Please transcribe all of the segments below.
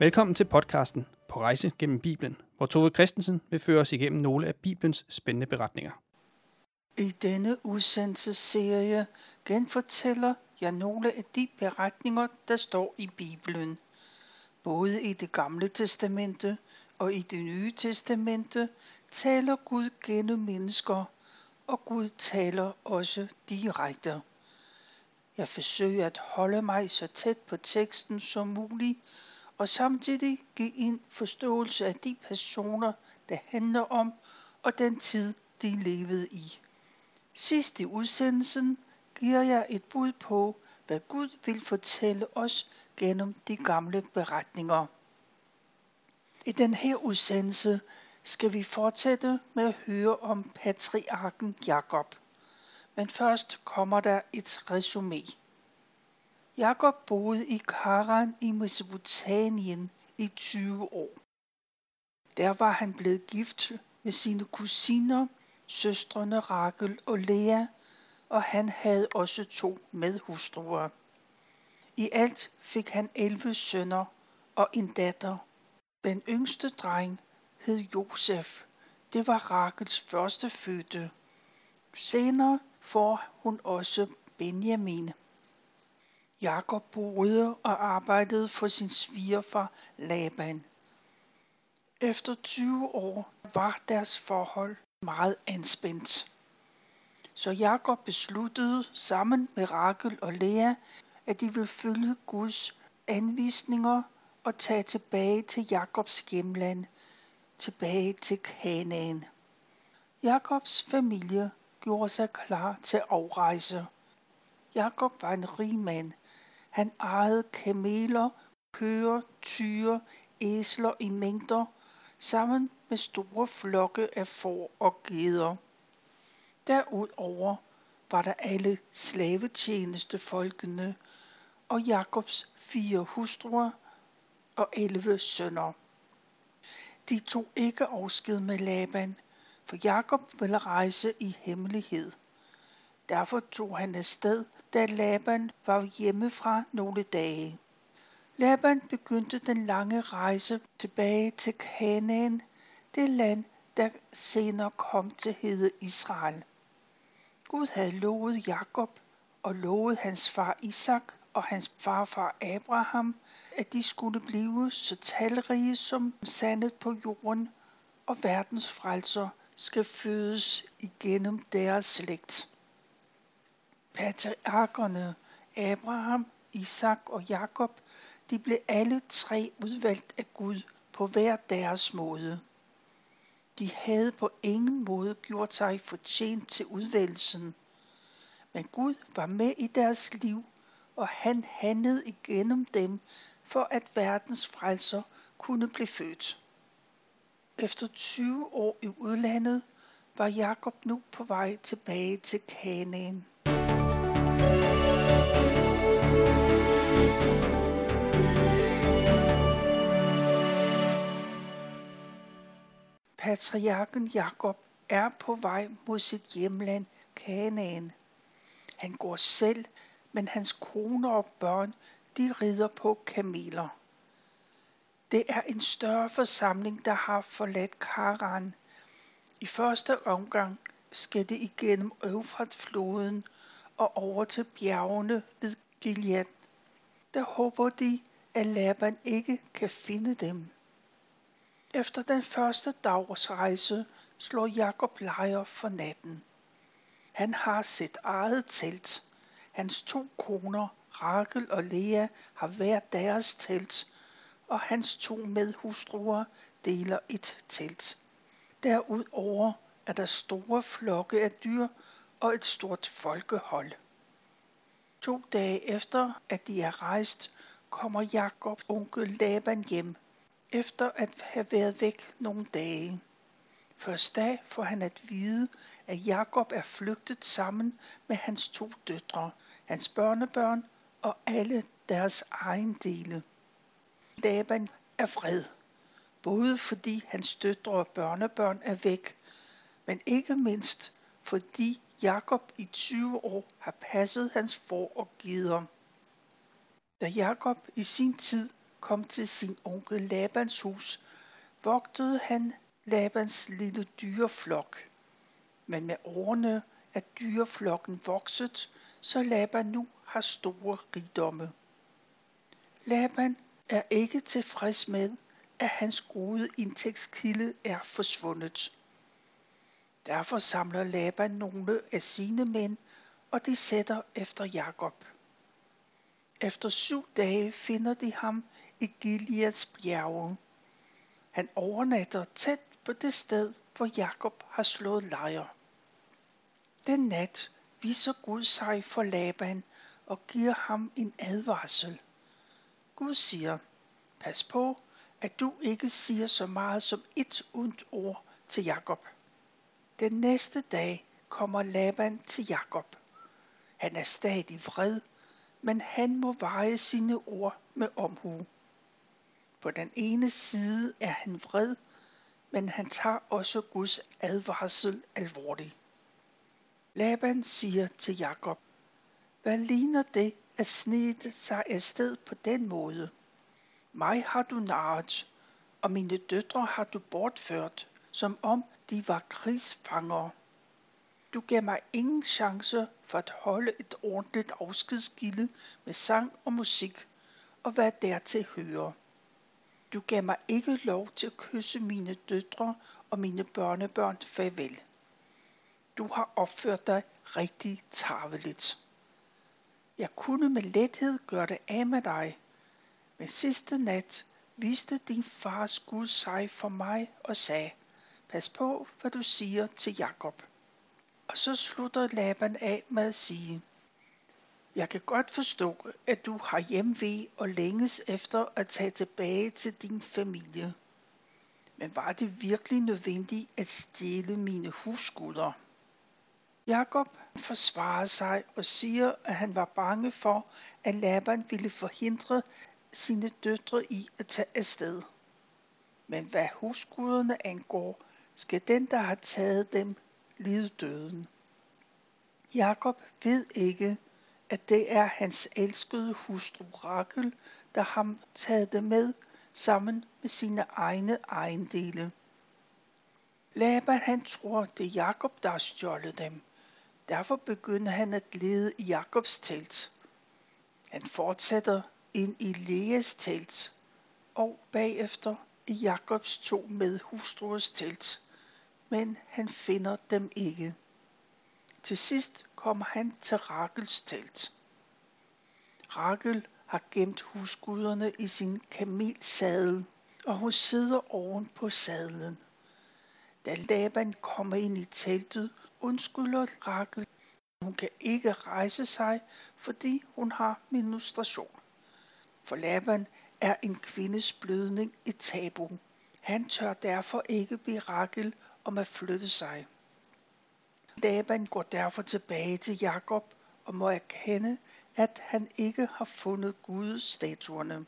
Velkommen til podcasten På rejse gennem Bibelen, hvor Tove Christensen vil føre os igennem nogle af Bibelens spændende beretninger. I denne udsendelsesserie genfortæller jeg nogle af de beretninger, der står i Bibelen. Både i det gamle testamente og i det nye testamente taler Gud gennem mennesker, og Gud taler også direkte. Jeg forsøger at holde mig så tæt på teksten som muligt, og samtidig give en forståelse af de personer, det handler om, og den tid, de levede i. Sidst i udsendelsen giver jeg et bud på, hvad Gud vil fortælle os gennem de gamle beretninger. I den her udsendelse skal vi fortsætte med at høre om patriarken Jakob. Men først kommer der et resume. Jakob boede i Karan i Mesopotamien i 20 år. Der var han blevet gift med sine kusiner, søstrene Rakel og Lea, og han havde også to medhustruer. I alt fik han 11 sønner og en datter. Den yngste dreng hed Josef. Det var Rakels første fødte. Senere får hun også Benjamin. Jakob boede og arbejdede for sin svigerfar Laban. Efter 20 år var deres forhold meget anspændt. Så Jakob besluttede sammen med Rakel og Lea, at de ville følge Guds anvisninger og tage tilbage til Jakobs hjemland, tilbage til Kanaan. Jakobs familie gjorde sig klar til afrejse. Jakob var en rig mand, han ejede kameler, køer, tyre, æsler i mængder, sammen med store flokke af får og geder. Derudover var der alle slavetjenestefolkene og Jakobs fire hustruer og elleve sønner. De tog ikke afsked med Laban, for Jakob ville rejse i hemmelighed. Derfor tog han afsted da Laban var hjemmefra nogle dage. Laban begyndte den lange rejse tilbage til Kanaan, det land, der senere kom til hede Israel. Gud havde lovet Jakob og lovet hans far Isak og hans farfar Abraham, at de skulle blive så talrige som sandet på jorden, og verdens frelser skal fødes igennem deres slægt patriarkerne Abraham, Isak og Jakob, de blev alle tre udvalgt af Gud på hver deres måde. De havde på ingen måde gjort sig fortjent til udvalgelsen, men Gud var med i deres liv, og han handlede igennem dem, for at verdens frelser kunne blive født. Efter 20 år i udlandet var Jakob nu på vej tilbage til Kanaan. Patriarken Jakob er på vej mod sit hjemland Kanaan. Han går selv, men hans kone og børn, de rider på kameler. Det er en større forsamling, der har forladt Karan. I første omgang skal det igennem Øvfratfloden og over til bjergene ved Gilead. Der håber de, at Laban ikke kan finde dem. Efter den første dags rejse slår Jakob lejr for natten. Han har sit eget telt. Hans to koner, Rakel og Lea, har hver deres telt, og hans to medhustruer deler et telt. Derudover er der store flokke af dyr og et stort folkehold. To dage efter, at de er rejst, kommer Jakobs onkel Laban hjem, efter at have været væk nogle dage. Først da får han at vide, at Jakob er flygtet sammen med hans to døtre, hans børnebørn og alle deres ejendele. Laban er vred, både fordi hans døtre og børnebørn er væk, men ikke mindst fordi Jakob i 20 år har passet hans får og gider. Da Jakob i sin tid kom til sin onkel Labans hus, vogtede han Labans lille dyreflok. Men med årene er dyreflokken vokset, så Laban nu har store rigdomme. Laban er ikke tilfreds med, at hans gode indtægtskilde er forsvundet. Derfor samler Laban nogle af sine mænd, og de sætter efter Jakob. Efter syv dage finder de ham i Gileads bjerge. Han overnatter tæt på det sted, hvor Jakob har slået lejr. Den nat viser Gud sig for Laban og giver ham en advarsel. Gud siger, pas på, at du ikke siger så meget som et ondt ord til Jakob. Den næste dag kommer Laban til Jakob. Han er stadig vred, men han må veje sine ord med omhu. På den ene side er han vred, men han tager også Guds advarsel alvorligt. Laban siger til Jakob, hvad ligner det at snede sig afsted på den måde? Mig har du narret, og mine døtre har du bortført, som om de var krigsfanger. Du gav mig ingen chance for at holde et ordentligt afskedsgilde med sang og musik, og hvad dertil hører. Du gav mig ikke lov til at kysse mine døtre og mine børnebørn farvel. Du har opført dig rigtig tarveligt. Jeg kunne med lethed gøre det af med dig, men sidste nat viste din fars Gud sig for mig og sagde, pas på, hvad du siger til Jakob. Og så slutter Laban af med at sige, jeg kan godt forstå, at du har hjemvej og længes efter at tage tilbage til din familie. Men var det virkelig nødvendigt at stjæle mine husguder? Jakob forsvarer sig og siger, at han var bange for, at Laban ville forhindre sine døtre i at tage afsted. Men hvad husguderne angår, skal den, der har taget dem, lide døden. Jakob ved ikke, at det er hans elskede hustru Rakel, der har taget det med sammen med sine egne ejendele. Laban han tror, det er Jakob, der har stjålet dem. Derfor begynder han at lede i Jakobs telt. Han fortsætter ind i Leas telt og bagefter i Jakobs to med hustruers telt, men han finder dem ikke. Til sidst kommer han til Rakels telt. Rakel har gemt husguderne i sin kamelsadel, og hun sidder oven på sadlen. Da Laban kommer ind i teltet, undskylder Rakel. Hun kan ikke rejse sig, fordi hun har menstruation. For Laban er en kvindes blødning et tabu. Han tør derfor ikke bede Rakel om at flytte sig. Laban går derfor tilbage til Jakob og må erkende, at han ikke har fundet Guds statuerne.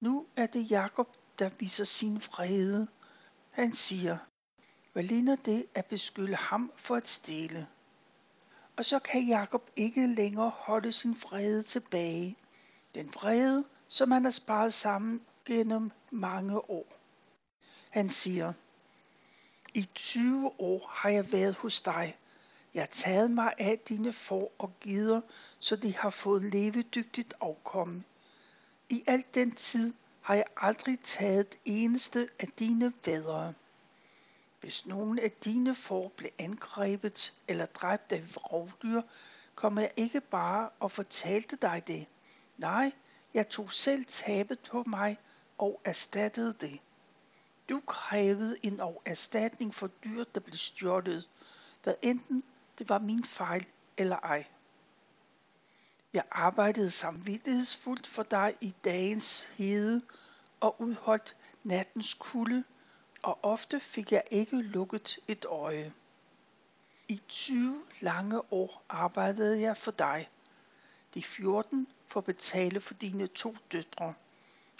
Nu er det Jakob, der viser sin vrede. Han siger, hvad ligner det at beskylde ham for at stjæle? Og så kan Jakob ikke længere holde sin vrede tilbage. Den vrede, som han har sparet sammen gennem mange år. Han siger, i 20 år har jeg været hos dig. Jeg har taget mig af dine får og gider, så de har fået levedygtigt afkomme. I al den tid har jeg aldrig taget det eneste af dine vædre. Hvis nogen af dine får blev angrebet eller dræbt af rovdyr, kom jeg ikke bare og fortalte dig det. Nej, jeg tog selv tabet på mig og erstattede det. Du krævede en erstatning for dyr, der blev stjålet, hvad enten det var min fejl eller ej. Jeg arbejdede samvittighedsfuldt for dig i dagens hede og udholdt nattens kulde, og ofte fik jeg ikke lukket et øje. I 20 lange år arbejdede jeg for dig. De 14 for at betale for dine to døtre,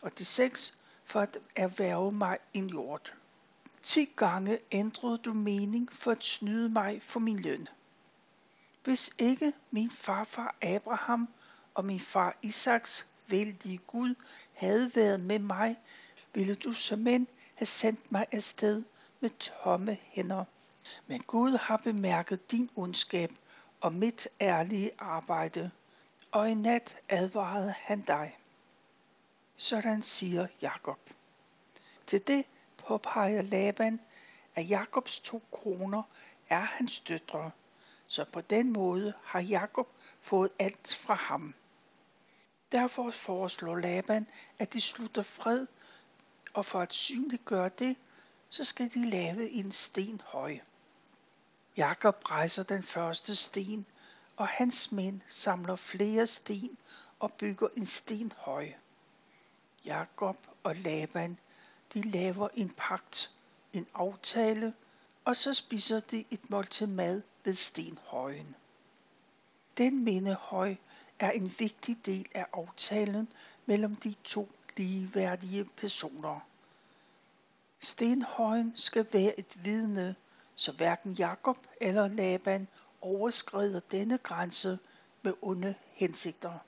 og de 6 for at erhverve mig en jord. Ti gange ændrede du mening for at snyde mig for min løn. Hvis ikke min farfar Abraham og min far Isaks vældige Gud havde været med mig, ville du som end have sendt mig afsted med tomme hænder. Men Gud har bemærket din ondskab og mit ærlige arbejde, og i nat advarede han dig. Sådan siger Jakob. Til det påpeger Laban, at Jakobs to kroner er hans døtre, så på den måde har Jakob fået alt fra ham. Derfor foreslår Laban, at de slutter fred, og for at synliggøre det, så skal de lave en sten høj. Jakob rejser den første sten, og hans mænd samler flere sten og bygger en sten høj. Jakob og Laban, de laver en pagt, en aftale, og så spiser de et måltid mad ved stenhøjen. Den mindehøj er en vigtig del af aftalen mellem de to ligeværdige personer. Stenhøjen skal være et vidne, så hverken Jakob eller Laban overskrider denne grænse med onde hensigter.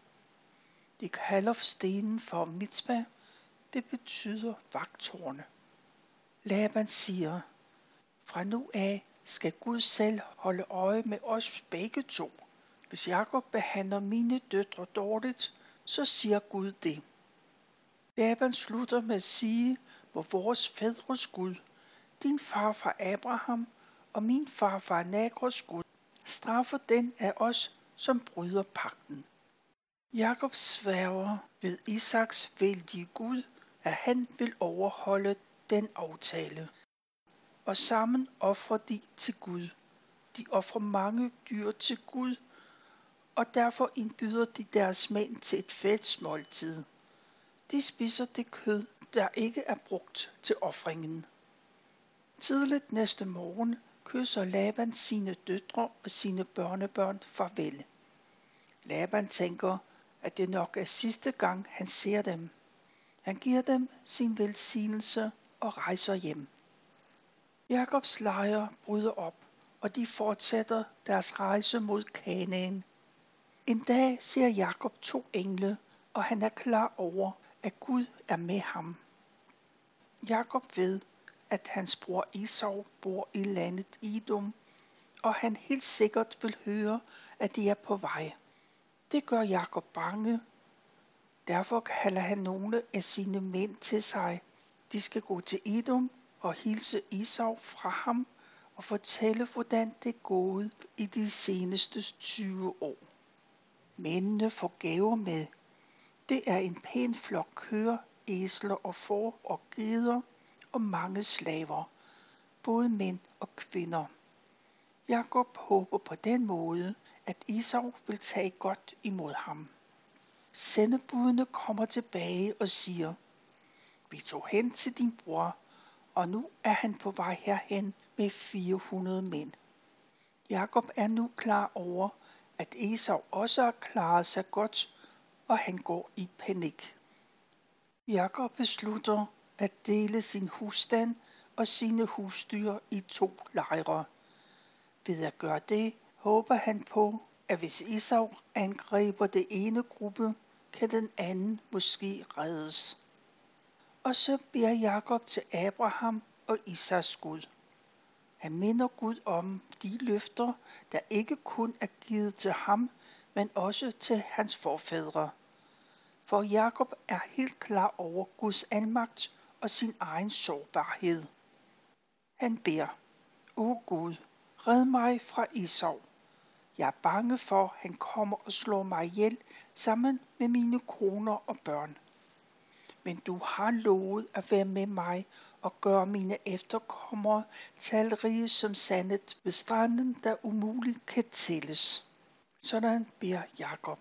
De kalder stenen for mitzvah. Det betyder vagtårne. Laban siger, fra nu af skal Gud selv holde øje med os begge to. Hvis Jakob behandler mine døtre dårligt, så siger Gud det. Laban slutter med at sige, hvor vores fædres Gud, din far fra Abraham og min far fra Nagros Gud, straffer den af os, som bryder pakten. Jakob sværger ved Isaks vældige Gud, at han vil overholde den aftale. Og sammen offrer de til Gud. De offrer mange dyr til Gud, og derfor indbyder de deres mænd til et fællesmåltid. De spiser det kød, der ikke er brugt til offringen. Tidligt næste morgen kysser Laban sine døtre og sine børnebørn farvel. Laban tænker, at det nok er sidste gang, han ser dem. Han giver dem sin velsignelse og rejser hjem. Jakobs lejr bryder op, og de fortsætter deres rejse mod Kanaan. En dag ser Jakob to engle, og han er klar over, at Gud er med ham. Jakob ved, at hans bror Esau bor i landet Idum, og han helt sikkert vil høre, at de er på vej. Det gør Jakob bange. Derfor kalder han nogle af sine mænd til sig. De skal gå til Edom og hilse Isau fra ham og fortælle, hvordan det er gået i de seneste 20 år. Mændene får gaver med. Det er en pæn flok køer, æsler og får og geder og mange slaver, både mænd og kvinder. Jakob håber på den måde, at Esau vil tage godt imod ham. Sendebudene kommer tilbage og siger, vi tog hen til din bror, og nu er han på vej herhen med 400 mænd. Jakob er nu klar over, at Esau også har klaret sig godt, og han går i panik. Jakob beslutter at dele sin husstand og sine husdyr i to lejre. Ved at gøre det, håber han på, at hvis Esau angriber det ene gruppe, kan den anden måske reddes. Og så beder Jakob til Abraham og Isaks Gud. Han minder Gud om de løfter, der ikke kun er givet til ham, men også til hans forfædre. For Jakob er helt klar over Guds almagt og sin egen sårbarhed. Han beder, O Gud, red mig fra Esau. Jeg er bange for, at han kommer og slår mig ihjel sammen med mine koner og børn. Men du har lovet at være med mig og gøre mine efterkommere talrige som sandet ved stranden, der umuligt kan tælles. Sådan beder Jakob.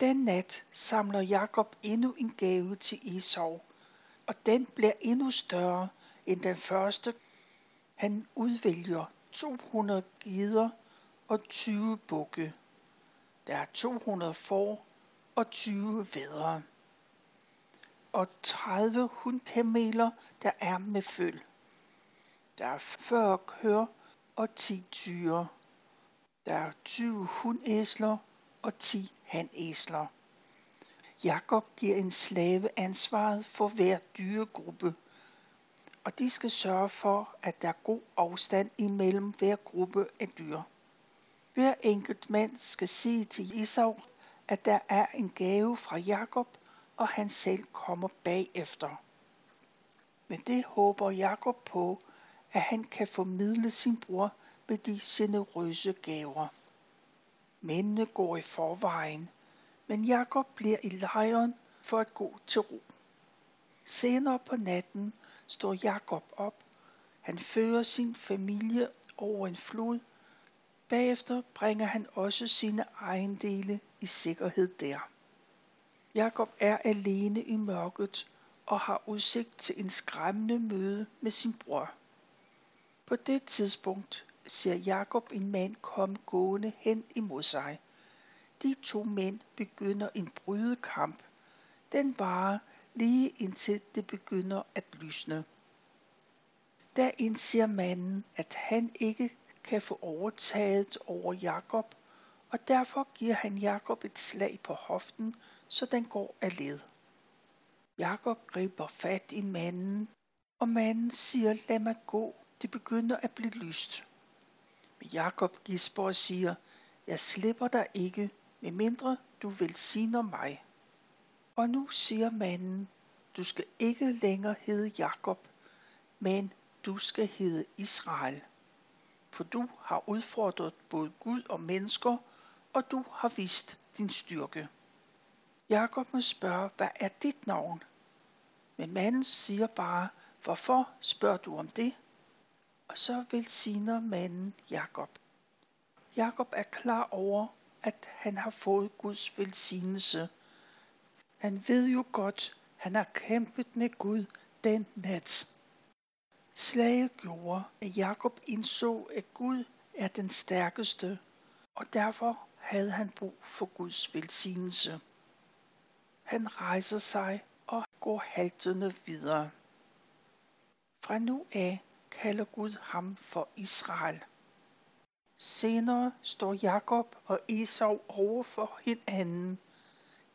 Den nat samler Jakob endnu en gave til Esau, og den bliver endnu større end den første. Han udvælger 200 gider og 20 bukke. Der er 200 får og 20 vædre. Og 30 hundkameler, der er med føl. Der er 40 køer og 10 tyre. Der er 20 hundæsler og 10 handæsler. Jakob giver en slave ansvaret for hver dyregruppe, og de skal sørge for, at der er god afstand imellem hver gruppe af dyr. Hver enkelt mand skal sige til Esau, at der er en gave fra Jakob, og han selv kommer bagefter. Men det håber Jakob på, at han kan formidle sin bror med de generøse gaver. Mændene går i forvejen, men Jakob bliver i lejren for at gå til ro. Senere på natten står Jakob op. Han fører sin familie over en flod. Bagefter bringer han også sine ejendele i sikkerhed der. Jakob er alene i mørket og har udsigt til en skræmmende møde med sin bror. På det tidspunkt ser Jakob en mand komme gående hen imod sig. De to mænd begynder en brydekamp. Den varer lige indtil det begynder at lysne. Der indser manden, at han ikke kan få overtaget over Jakob, og derfor giver han Jakob et slag på hoften, så den går af led. Jakob griber fat i manden, og manden siger, lad mig gå, det begynder at blive lyst. Men Jakob gisper og siger, jeg slipper dig ikke, medmindre du velsigner mig. Og nu siger manden, du skal ikke længere hedde Jakob, men du skal hedde Israel. For du har udfordret både Gud og mennesker, og du har vist din styrke. Jakob må spørge, hvad er dit navn? Men manden siger bare, hvorfor spørger du om det? Og så velsigner manden Jakob. Jakob er klar over, at han har fået Guds velsignelse. Han ved jo godt, han har kæmpet med Gud den nat. Slaget gjorde, at Jakob indså, at Gud er den stærkeste, og derfor havde han brug for Guds velsignelse. Han rejser sig og går haltende videre. Fra nu af kalder Gud ham for Israel. Senere står Jakob og Esau over for hinanden.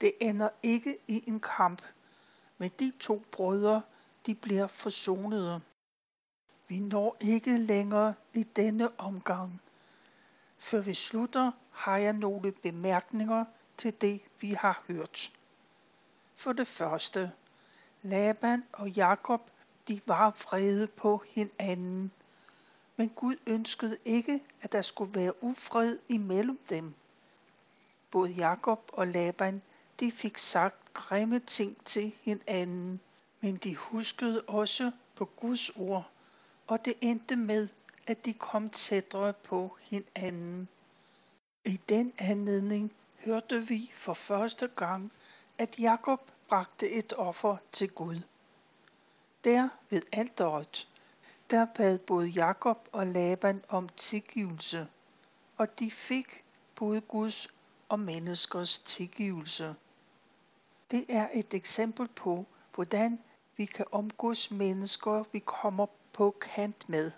Det ender ikke i en kamp, men de to brødre, de bliver forsonede. Vi når ikke længere i denne omgang. Før vi slutter, har jeg nogle bemærkninger til det, vi har hørt. For det første, Laban og Jakob, de var vrede på hinanden. Men Gud ønskede ikke, at der skulle være ufred imellem dem. Både Jakob og Laban, de fik sagt grimme ting til hinanden, men de huskede også på Guds ord, og det endte med, at de kom tættere på hinanden. I den anledning hørte vi for første gang, at Jakob bragte et offer til Gud. Der ved alteret, der bad både Jakob og Laban om tilgivelse, og de fik både Guds og menneskers tilgivelse. Det er et eksempel på, hvordan vi kan omgås mennesker, vi kommer på kant med.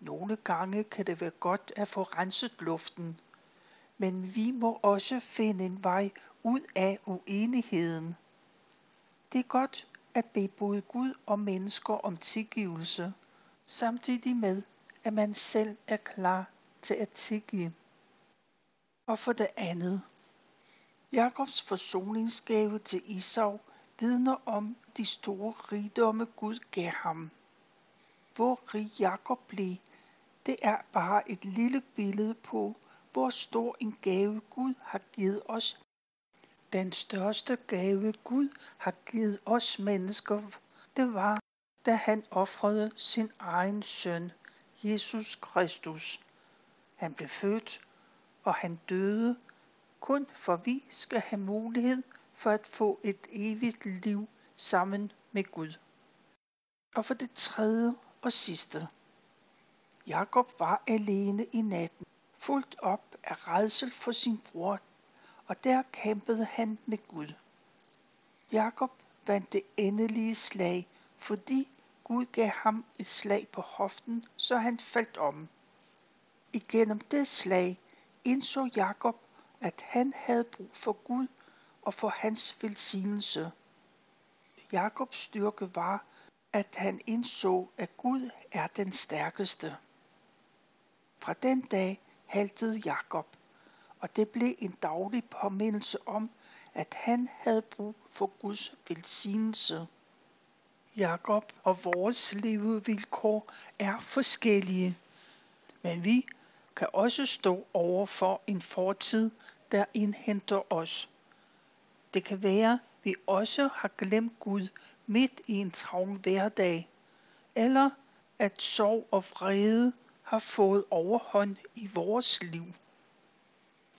Nogle gange kan det være godt at få renset luften, men vi må også finde en vej ud af uenigheden. Det er godt at bede både Gud og mennesker om tilgivelse, samtidig med, at man selv er klar til at tilgive. Og for det andet, Jakobs forsoningsgave til Isau vidner om de store rigdomme Gud gav ham. Hvor rig Jakob blev, det er bare et lille billede på, hvor stor en gave Gud har givet os. Den største gave Gud har givet os mennesker, det var, da han offrede sin egen søn, Jesus Kristus. Han blev født, og han døde, kun for vi skal have mulighed for at få et evigt liv sammen med Gud. Og for det tredje og sidste. Jakob var alene i natten, fuldt op af redsel for sin bror, og der kæmpede han med Gud. Jakob vandt det endelige slag, fordi Gud gav ham et slag på hoften, så han faldt om. Igennem det slag indså Jakob, at han havde brug for Gud, og for hans velsignelse. Jakobs styrke var, at han indså, at Gud er den stærkeste. Fra den dag haltede Jakob, og det blev en daglig påmindelse om, at han havde brug for Guds velsignelse. Jakob og vores levevilkår er forskellige, men vi kan også stå over for en fortid, der indhenter os. Det kan være, vi også har glemt Gud midt i en travl hverdag, eller at sorg og vrede har fået overhånd i vores liv.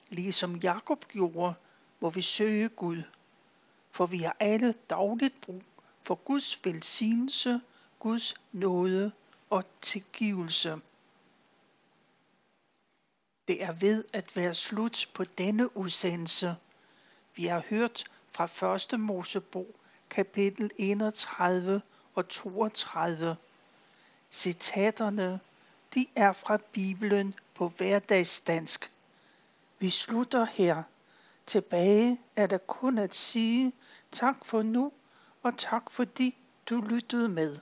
Ligesom Jakob gjorde, må vi søge Gud, for vi har alle dagligt brug for Guds velsignelse, Guds nåde og tilgivelse. Det er ved at være slut på denne udsendelse. Vi har hørt fra 1. Mosebog kapitel 31 og 32. Citaterne de er fra Bibelen på hverdagsdansk. Vi slutter her. Tilbage er der kun at sige tak for nu, og tak fordi du lyttede med.